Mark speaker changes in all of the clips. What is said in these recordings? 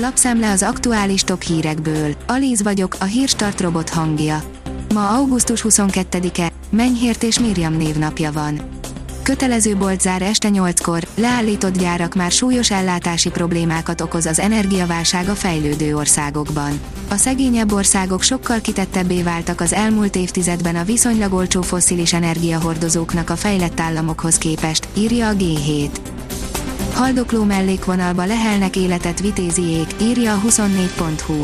Speaker 1: Lapszemle az aktuális top hírekből. Alíz vagyok, a hírstart robot hangja. Ma augusztus 22-e, Menyhért és Miriam névnapja van. Kötelező boltzár este 8-kor, leállított gyárak már súlyos ellátási problémákat okoz az energiaválság a fejlődő országokban. A szegényebb országok sokkal kitettebbé váltak az elmúlt évtizedben a viszonylag olcsó fosszilis energiahordozóknak a fejlett államokhoz képest, írja a G7. Haldokló mellékvonalba lehelnek életet vitéziék, írja a 24.hu.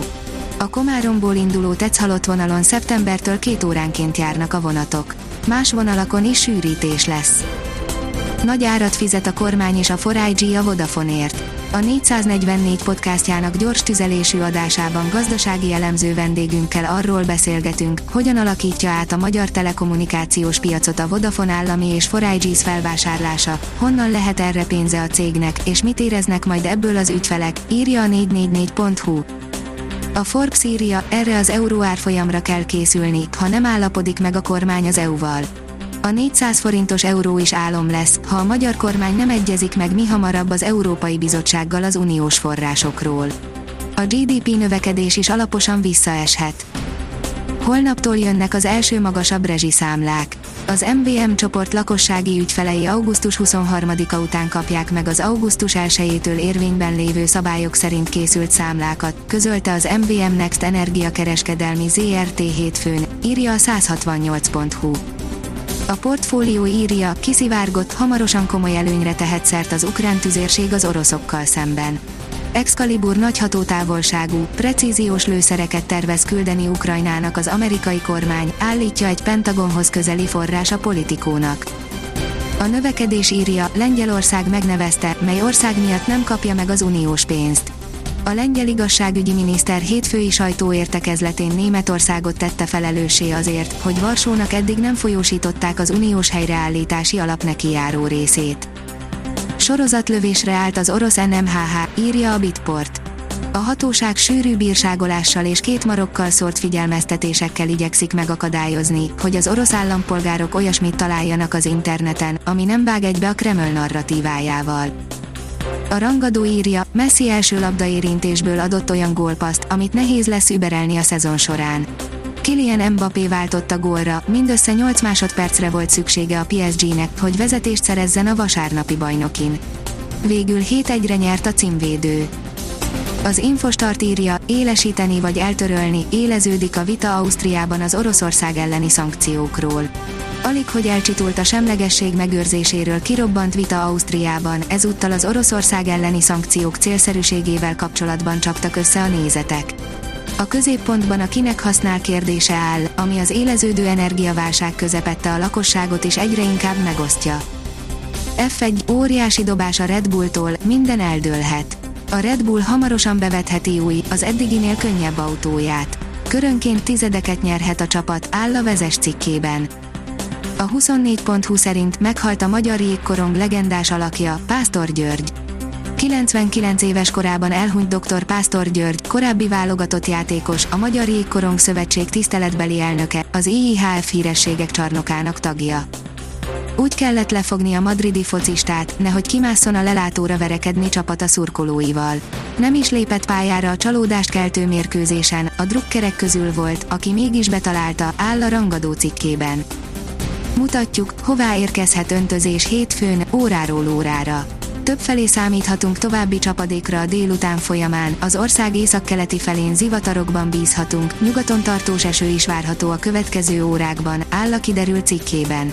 Speaker 1: A Komáromból induló Tetszhalott vonalon szeptembertől két óránként járnak a vonatok. Más vonalakon is sűrítés lesz. Nagy árat fizet a kormány és a 4 a Vodafoneért. A 444 podcastjának gyors tüzelésű adásában gazdasági elemző vendégünkkel arról beszélgetünk, hogyan alakítja át a magyar telekommunikációs piacot a Vodafone állami és 4 felvásárlása, honnan lehet erre pénze a cégnek, és mit éreznek majd ebből az ügyfelek, írja a 444.hu. A Forbes írja, erre az euró árfolyamra kell készülni, ha nem állapodik meg a kormány az EU-val. A 400 forintos euró is álom lesz, ha a magyar kormány nem egyezik meg mi hamarabb az Európai Bizottsággal az uniós forrásokról. A GDP növekedés is alaposan visszaeshet. Holnaptól jönnek az első magasabb rezsiszámlák. Az MVM csoport lakossági ügyfelei augusztus 23-a után kapják meg az augusztus 1-től érvényben lévő szabályok szerint készült számlákat, közölte az MVM Next energiakereskedelmi ZRT hétfőn, írja a 168.hu. A portfólió írja, kiszivárgott, hamarosan komoly előnyre tehet szert az ukrán tüzérség az oroszokkal szemben. Excalibur nagy hatótávolságú, precíziós lőszereket tervez küldeni Ukrajnának az amerikai kormány, állítja egy Pentagonhoz közeli forrás a politikónak. A növekedés írja, Lengyelország megnevezte, mely ország miatt nem kapja meg az uniós pénzt. A lengyel igazságügyi miniszter hétfői sajtóértekezletén Németországot tette felelőssé azért, hogy Varsónak eddig nem folyósították az uniós helyreállítási alap neki járó részét. Sorozatlövésre állt az orosz NMHH, írja a Bitport. A hatóság sűrű bírságolással és két marokkal szórt figyelmeztetésekkel igyekszik megakadályozni, hogy az orosz állampolgárok olyasmit találjanak az interneten, ami nem vág egybe a Kreml narratívájával. A rangadó írja, Messi első labdaérintésből adott olyan gólpaszt, amit nehéz lesz überelni a szezon során. Kylian Mbappé váltotta gólra, mindössze 8 másodpercre volt szüksége a PSG-nek, hogy vezetést szerezzen a vasárnapi bajnokin. Végül 7-1-re nyert a címvédő. Az Infostart írja, élesíteni vagy eltörölni, éleződik a vita Ausztriában az Oroszország elleni szankciókról. Alig hogy elcsitult a semlegesség megőrzéséről kirobbant vita Ausztriában, ezúttal az Oroszország elleni szankciók célszerűségével kapcsolatban csaptak össze a nézetek. A középpontban a kinek használ kérdése áll, ami az éleződő energiaválság közepette a lakosságot is egyre inkább megosztja. F1 óriási dobás a Red Bulltól, minden eldőlhet. A Red Bull hamarosan bevetheti új, az eddiginél könnyebb autóját. Körönként tizedeket nyerhet a csapat, áll a vezes cikkében. A 24.20 szerint meghalt a magyar jégkorong legendás alakja, Pásztor György. 99 éves korában elhunyt dr. Pásztor György, korábbi válogatott játékos, a Magyar Jégkorong Szövetség tiszteletbeli elnöke, az IIHF hírességek csarnokának tagja. Úgy kellett lefogni a madridi focistát, nehogy kimásszon a lelátóra verekedni csapata szurkolóival. Nem is lépett pályára a csalódást keltő mérkőzésen, a drukkerek közül volt, aki mégis betalálta, áll a rangadó cikkében. Mutatjuk, hová érkezhet öntözés hétfőn, óráról órára. Többfelé számíthatunk további csapadékra a délután folyamán, az ország északkeleti felén zivatarokban bízhatunk, nyugaton tartós eső is várható a következő órákban, áll a kiderült cikkében.